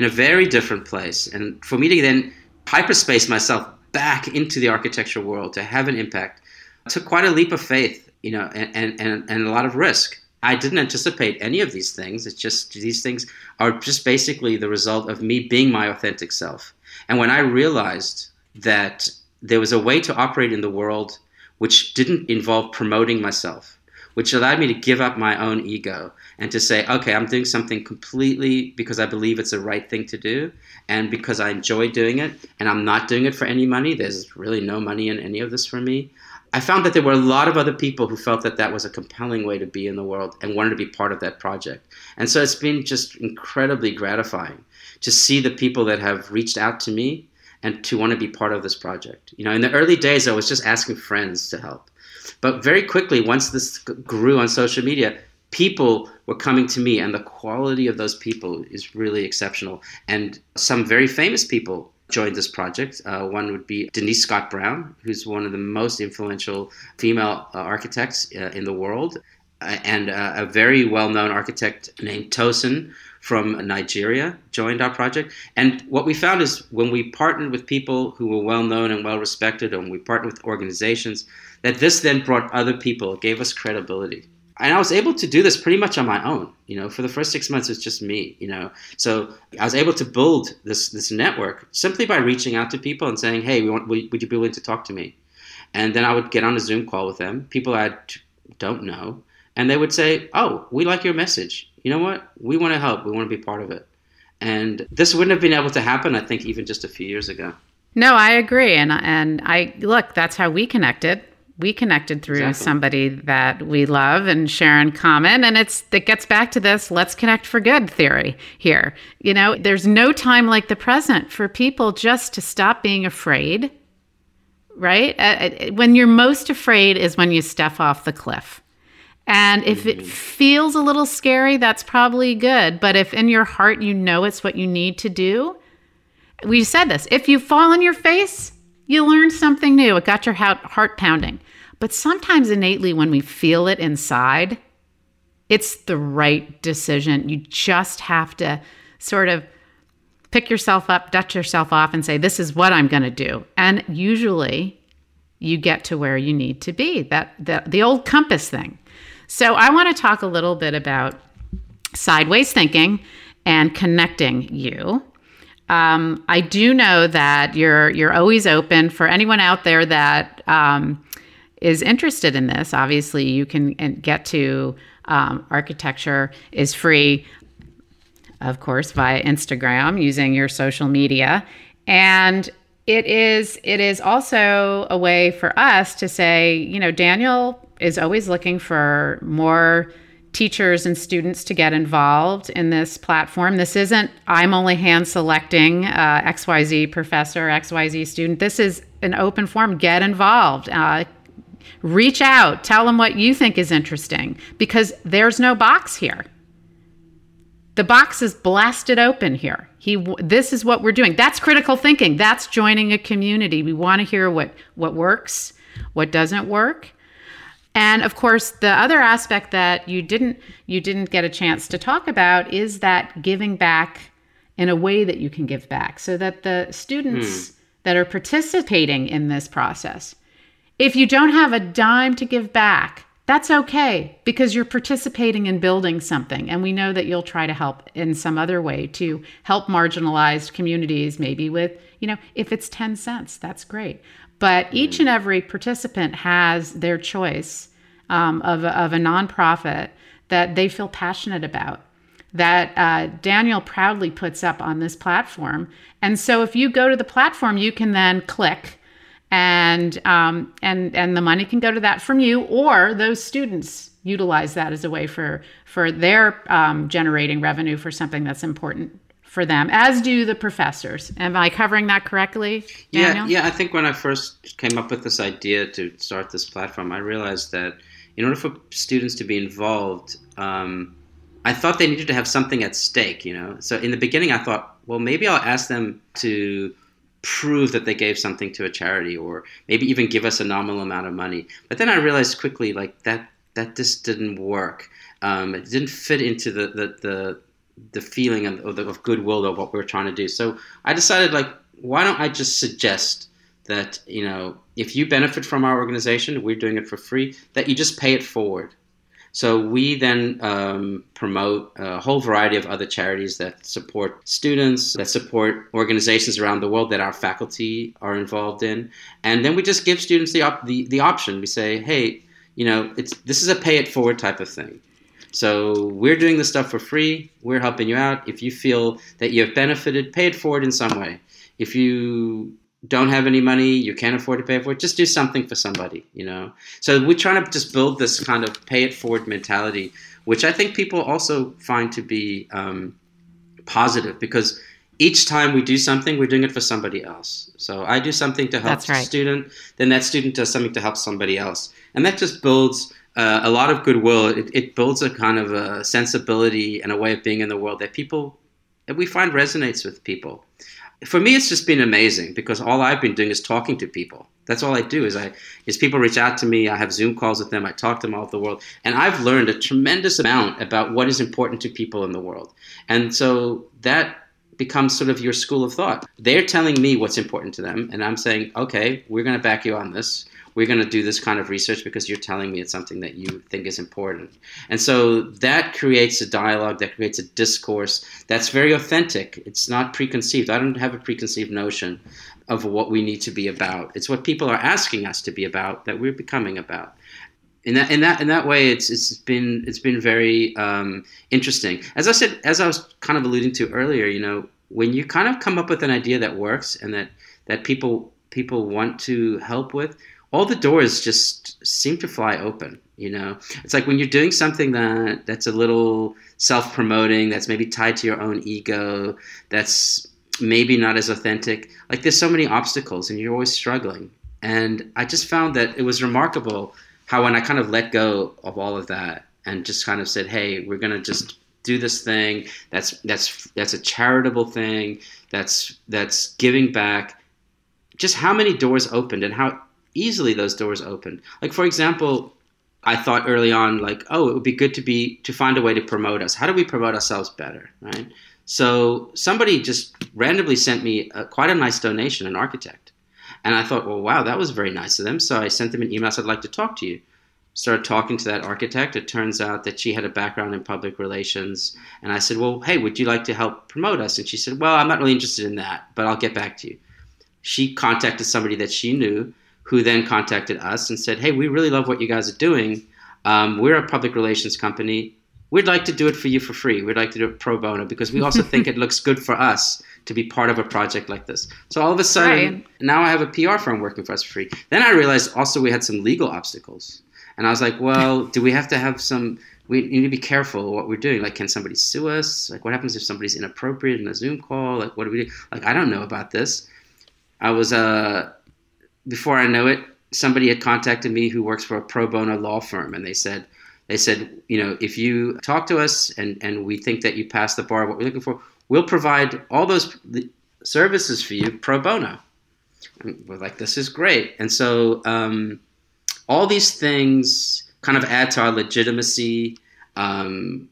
in a very different place. And for me to then hyperspace myself back into the architecture world to have an impact took quite a leap of faith, you know, and, and, and, and a lot of risk. I didn't anticipate any of these things. It's just these things are just basically the result of me being my authentic self. And when I realized that there was a way to operate in the world which didn't involve promoting myself, which allowed me to give up my own ego and to say, okay, I'm doing something completely because I believe it's the right thing to do and because I enjoy doing it and I'm not doing it for any money. There's really no money in any of this for me. I found that there were a lot of other people who felt that that was a compelling way to be in the world and wanted to be part of that project. And so it's been just incredibly gratifying to see the people that have reached out to me and to want to be part of this project. You know, in the early days, I was just asking friends to help. But very quickly, once this grew on social media, people were coming to me, and the quality of those people is really exceptional. And some very famous people joined this project. Uh, one would be Denise Scott Brown, who's one of the most influential female uh, architects uh, in the world, uh, and uh, a very well known architect named Tosin from Nigeria joined our project. And what we found is when we partnered with people who were well known and well respected, and we partnered with organizations, that this then brought other people, gave us credibility. And I was able to do this pretty much on my own. You know, for the first six months, it was just me. You know, so I was able to build this this network simply by reaching out to people and saying, "Hey, we want, would you be willing to talk to me?" And then I would get on a Zoom call with them, people I don't know, and they would say, "Oh, we like your message. You know what? We want to help. We want to be part of it." And this wouldn't have been able to happen, I think, even just a few years ago. No, I agree, and and I look. That's how we connected we connected through exactly. somebody that we love and share in common and it's it gets back to this let's connect for good theory here you know there's no time like the present for people just to stop being afraid right uh, uh when you're most afraid is when you step off the cliff and if it mm-hmm. feels a little scary that's probably good but if in your heart you know it's what you need to do we said this if you fall on your face, you learn something new. It got your heart pounding. But sometimes innately, when we feel it inside, it's the right decision. You just have to sort of pick yourself up, dust yourself off, and say, This is what I'm going to do. And usually you get to where you need to be that, that the old compass thing. So I want to talk a little bit about sideways thinking and connecting you. Um, I do know that you're you're always open for anyone out there that um, is interested in this. Obviously, you can get to um, architecture is free, of course, via Instagram using your social media, and it is it is also a way for us to say, you know, Daniel is always looking for more teachers and students to get involved in this platform. This isn't, I'm only hand selecting uh, XYZ professor, XYZ student. This is an open forum. Get involved. Uh, reach out. Tell them what you think is interesting because there's no box here. The box is blasted open here. He, this is what we're doing. That's critical thinking. That's joining a community. We want to hear what, what works, what doesn't work and of course, the other aspect that you didn't you didn't get a chance to talk about is that giving back in a way that you can give back so that the students mm. that are participating in this process if you don't have a dime to give back that's okay because you're participating in building something and we know that you'll try to help in some other way to help marginalized communities maybe with you know if it's 10 cents that's great but each and every participant has their choice um, of, of a nonprofit that they feel passionate about that uh, Daniel proudly puts up on this platform. And so if you go to the platform, you can then click and um, and and the money can go to that from you or those students utilize that as a way for for their um, generating revenue for something that's important for them, as do the professors. Am I covering that correctly, Daniel? Yeah, yeah. I think when I first came up with this idea to start this platform, I realized that in order for students to be involved, um, I thought they needed to have something at stake. You know, so in the beginning, I thought, well, maybe I'll ask them to prove that they gave something to a charity, or maybe even give us a nominal amount of money. But then I realized quickly, like that that just didn't work. Um, it didn't fit into the the, the the feeling of, of goodwill of what we are trying to do. So I decided, like, why don't I just suggest that you know if you benefit from our organization, we're doing it for free. That you just pay it forward. So we then um, promote a whole variety of other charities that support students, that support organizations around the world that our faculty are involved in, and then we just give students the op- the, the option. We say, hey, you know, it's this is a pay it forward type of thing. So we're doing this stuff for free. We're helping you out. If you feel that you have benefited, pay it forward in some way. If you don't have any money, you can't afford to pay for it, just do something for somebody, you know? So we're trying to just build this kind of pay it forward mentality, which I think people also find to be um, positive because each time we do something, we're doing it for somebody else. So I do something to help right. a student, then that student does something to help somebody else. And that just builds uh, a lot of goodwill. It, it, builds a kind of a sensibility and a way of being in the world that people that we find resonates with people. For me, it's just been amazing because all I've been doing is talking to people. That's all I do is I is people reach out to me. I have Zoom calls with them. I talk to them all over the world, and I've learned a tremendous amount about what is important to people in the world. And so that becomes sort of your school of thought. They're telling me what's important to them, and I'm saying, okay, we're going to back you on this we're going to do this kind of research because you're telling me it's something that you think is important. And so that creates a dialogue, that creates a discourse that's very authentic. It's not preconceived. I don't have a preconceived notion of what we need to be about. It's what people are asking us to be about that we're becoming about. In that, in that, in that way, it's it's been it's been very um, interesting. As I said, as I was kind of alluding to earlier, you know, when you kind of come up with an idea that works and that that people people want to help with, all the doors just seem to fly open you know? It's like when you're doing something that that's a little self-promoting that's maybe tied to your own ego that's maybe not as authentic like there's so many obstacles and you're always struggling. And i just found that it was remarkable how when i kind of let go of all of that and just kind of said hey we're going to just do this thing that's that's that's a charitable thing that's that's giving back just how many doors opened and how easily those doors opened like for example i thought early on like oh it would be good to be to find a way to promote us how do we promote ourselves better right so somebody just randomly sent me a, quite a nice donation an architect and i thought well wow that was very nice of them so i sent them an email said i'd like to talk to you started talking to that architect. It turns out that she had a background in public relations. And I said, Well, hey, would you like to help promote us? And she said, Well, I'm not really interested in that, but I'll get back to you. She contacted somebody that she knew who then contacted us and said, Hey, we really love what you guys are doing. Um, we're a public relations company. We'd like to do it for you for free. We'd like to do it pro bono because we also think it looks good for us to be part of a project like this. So all of a sudden, right. now I have a PR firm working for us for free. Then I realized also we had some legal obstacles and I was like, well, do we have to have some? We need to be careful what we're doing. Like, can somebody sue us? Like, what happens if somebody's inappropriate in a Zoom call? Like, what do we do? Like, I don't know about this. I was uh, before I know it, somebody had contacted me who works for a pro bono law firm, and they said, they said, you know, if you talk to us and and we think that you pass the bar, what we're looking for, we'll provide all those services for you pro bono. And we're like, this is great, and so. Um, all these things kind of add to our legitimacy um,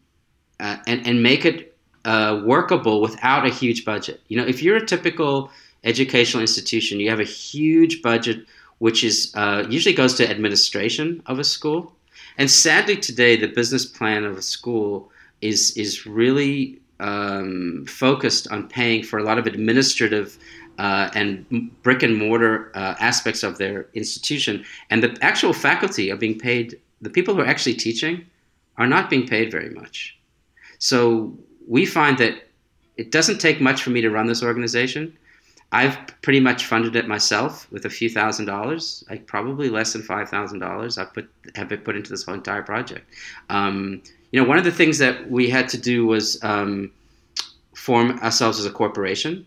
uh, and, and make it uh, workable without a huge budget. You know, if you're a typical educational institution, you have a huge budget, which is uh, usually goes to administration of a school. And sadly, today the business plan of a school is is really um, focused on paying for a lot of administrative uh, and brick and mortar uh, aspects of their institution. And the actual faculty are being paid, the people who are actually teaching are not being paid very much. So we find that it doesn't take much for me to run this organization. I've pretty much funded it myself with a few thousand dollars, like probably less than five thousand dollars. I put have been put into this whole entire project. Um, you know, one of the things that we had to do was um, form ourselves as a corporation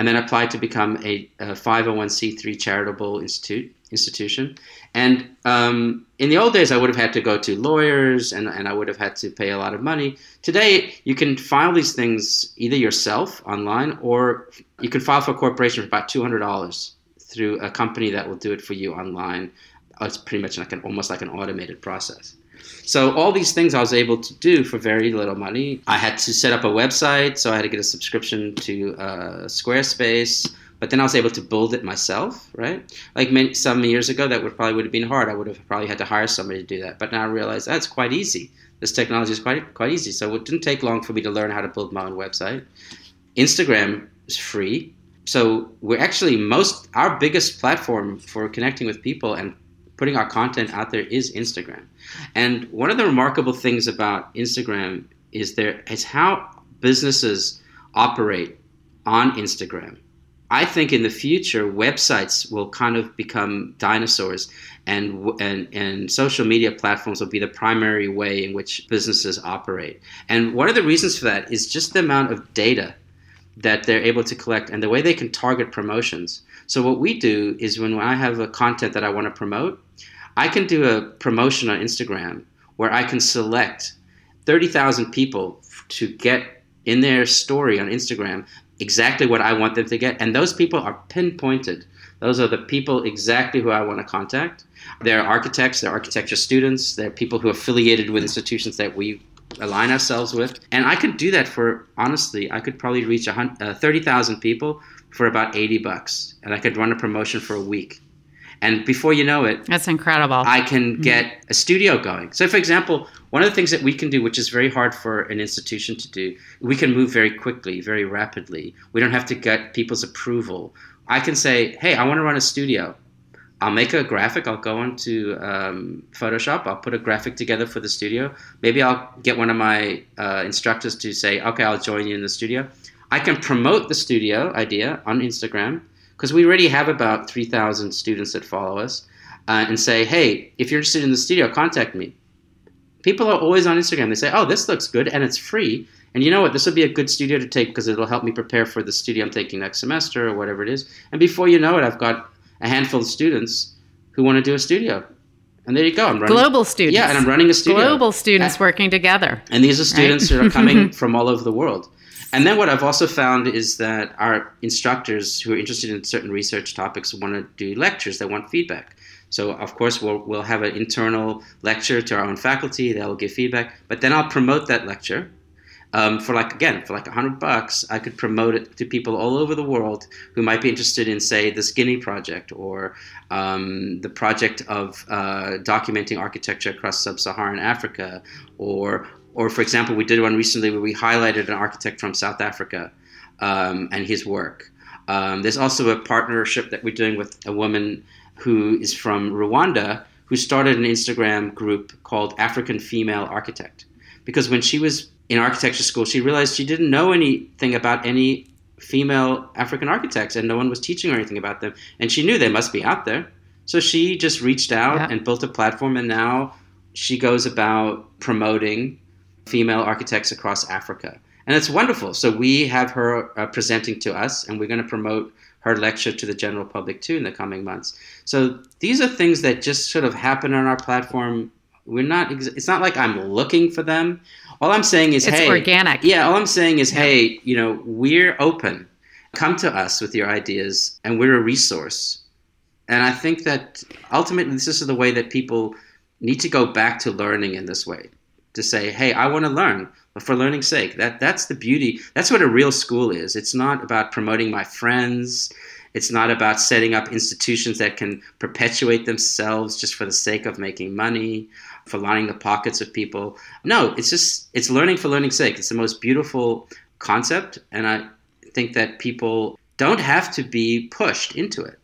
and then applied to become a, a 501c3 charitable institute institution. And um, in the old days, I would have had to go to lawyers and, and I would have had to pay a lot of money. Today, you can file these things either yourself online or you can file for a corporation for about $200 through a company that will do it for you online. It's pretty much like an almost like an automated process. So all these things I was able to do for very little money. I had to set up a website, so I had to get a subscription to uh, Squarespace. But then I was able to build it myself, right? Like many, some years ago, that would probably would have been hard. I would have probably had to hire somebody to do that. But now I realize that's quite easy. This technology is quite quite easy. So it didn't take long for me to learn how to build my own website. Instagram is free, so we're actually most our biggest platform for connecting with people and putting our content out there is Instagram. And one of the remarkable things about Instagram is there is how businesses operate on Instagram. I think in the future, websites will kind of become dinosaurs, and, and, and social media platforms will be the primary way in which businesses operate. And one of the reasons for that is just the amount of data that they're able to collect and the way they can target promotions. So, what we do is when I have a content that I want to promote, I can do a promotion on Instagram where I can select 30,000 people to get in their story on Instagram exactly what I want them to get. And those people are pinpointed. Those are the people exactly who I want to contact. They're architects, they're architecture students, they're people who are affiliated with institutions that we align ourselves with. And I could do that for, honestly, I could probably reach uh, 30,000 people for about 80 bucks. And I could run a promotion for a week. And before you know it, that's incredible. I can mm-hmm. get a studio going. So, for example, one of the things that we can do, which is very hard for an institution to do, we can move very quickly, very rapidly. We don't have to get people's approval. I can say, hey, I want to run a studio. I'll make a graphic. I'll go into um, Photoshop. I'll put a graphic together for the studio. Maybe I'll get one of my uh, instructors to say, okay, I'll join you in the studio. I can promote the studio idea on Instagram because we already have about 3,000 students that follow us, uh, and say, hey, if you're interested in the studio, contact me. People are always on Instagram. They say, oh, this looks good and it's free. And you know what? This would be a good studio to take because it'll help me prepare for the studio I'm taking next semester or whatever it is. And before you know it, I've got a handful of students who want to do a studio. And there you go. I'm running global students. Yeah, and I'm running a studio. Global students working together. And these are students right? that are coming from all over the world. And then what I've also found is that our instructors who are interested in certain research topics want to do lectures. They want feedback. So of course we'll, we'll have an internal lecture to our own faculty. They'll give feedback, but then I'll promote that lecture um, for like again for like a hundred bucks. I could promote it to people all over the world who might be interested in say the Guinea project or um, the project of uh, documenting architecture across sub-Saharan Africa, or or for example, we did one recently where we highlighted an architect from South Africa um, and his work. Um, there's also a partnership that we're doing with a woman who is from Rwanda, who started an Instagram group called African Female Architect. Because when she was in architecture school, she realized she didn't know anything about any female African architects, and no one was teaching her anything about them. And she knew they must be out there. So she just reached out yeah. and built a platform, and now she goes about promoting female architects across Africa. And it's wonderful. So we have her uh, presenting to us, and we're going to promote her lecture to the general public too in the coming months. So these are things that just sort of happen on our platform. We're not. It's not like I'm looking for them. All I'm saying is, it's hey, organic. Yeah. All I'm saying is, yeah. hey, you know, we're open. Come to us with your ideas, and we're a resource. And I think that ultimately, this is the way that people need to go back to learning in this way. To say, hey, I want to learn but for learning's sake. That that's the beauty. That's what a real school is. It's not about promoting my friends. It's not about setting up institutions that can perpetuate themselves just for the sake of making money, for lining the pockets of people. No, it's just it's learning for learning's sake. It's the most beautiful concept, and I think that people don't have to be pushed into it.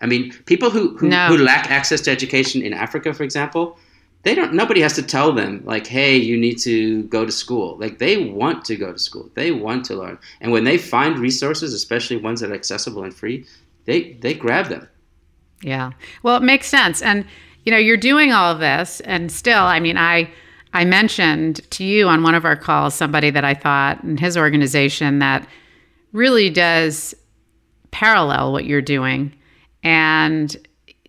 I mean, people who who, no. who lack access to education in Africa, for example, they don't nobody has to tell them like hey you need to go to school like they want to go to school they want to learn and when they find resources especially ones that are accessible and free they they grab them yeah well it makes sense and you know you're doing all this and still i mean i i mentioned to you on one of our calls somebody that i thought in his organization that really does parallel what you're doing. And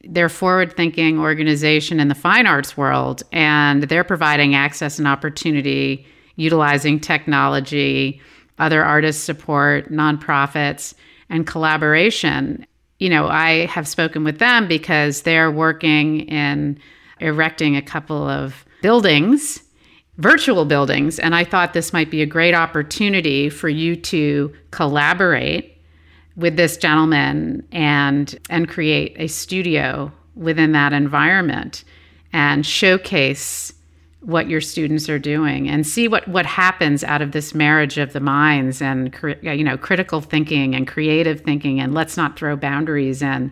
they're forward thinking organization in the fine arts world and they're providing access and opportunity utilizing technology other artist support nonprofits and collaboration you know i have spoken with them because they're working in erecting a couple of buildings virtual buildings and i thought this might be a great opportunity for you to collaborate with this gentleman and and create a studio within that environment and showcase what your students are doing and see what what happens out of this marriage of the minds and you know critical thinking and creative thinking and let's not throw boundaries in.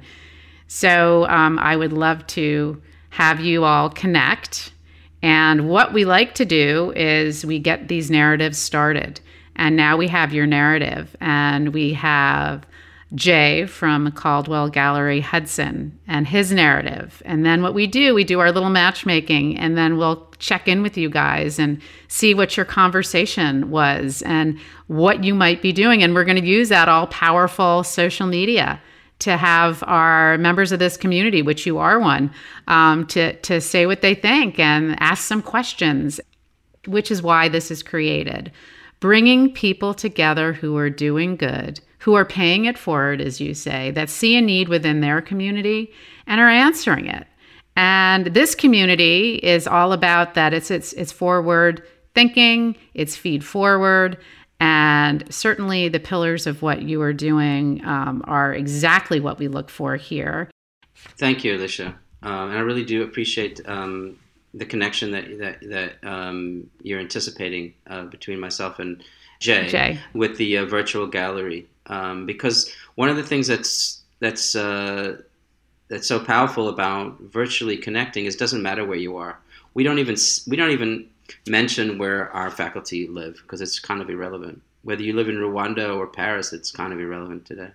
So um, i would love to have you all connect. And what we like to do is we get these narratives started. And now we have your narrative and we have Jay from Caldwell Gallery Hudson and his narrative. And then what we do, we do our little matchmaking and then we'll check in with you guys and see what your conversation was and what you might be doing. And we're going to use that all powerful social media to have our members of this community, which you are one, um, to, to say what they think and ask some questions, which is why this is created. Bringing people together who are doing good who are paying it forward, as you say, that see a need within their community and are answering it. And this community is all about that. It's it's it's forward thinking, it's feed forward, and certainly the pillars of what you are doing um, are exactly what we look for here. Thank you, Alicia. Um, and I really do appreciate um, the connection that that, that um, you're anticipating uh, between myself and Jay, Jay. with the uh, virtual gallery um, because one of the things that's that's uh, that's so powerful about virtually connecting is doesn't matter where you are. We don't even we don't even mention where our faculty live because it's kind of irrelevant. Whether you live in Rwanda or Paris, it's kind of irrelevant today.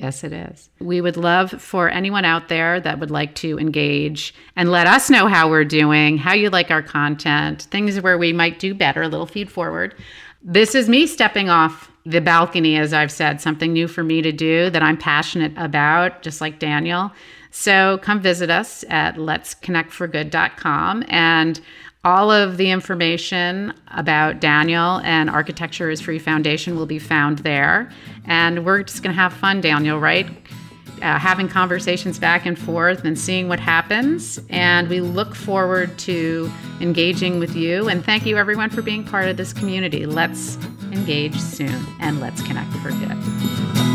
Yes, it is. We would love for anyone out there that would like to engage and let us know how we're doing, how you like our content, things where we might do better, a little feed forward. This is me stepping off the balcony, as I've said, something new for me to do that I'm passionate about, just like Daniel. So come visit us at letsconnectforgood.com and all of the information about Daniel and Architecture is Free Foundation will be found there. And we're just going to have fun, Daniel, right? Uh, having conversations back and forth and seeing what happens. And we look forward to engaging with you. And thank you, everyone, for being part of this community. Let's engage soon and let's connect for good.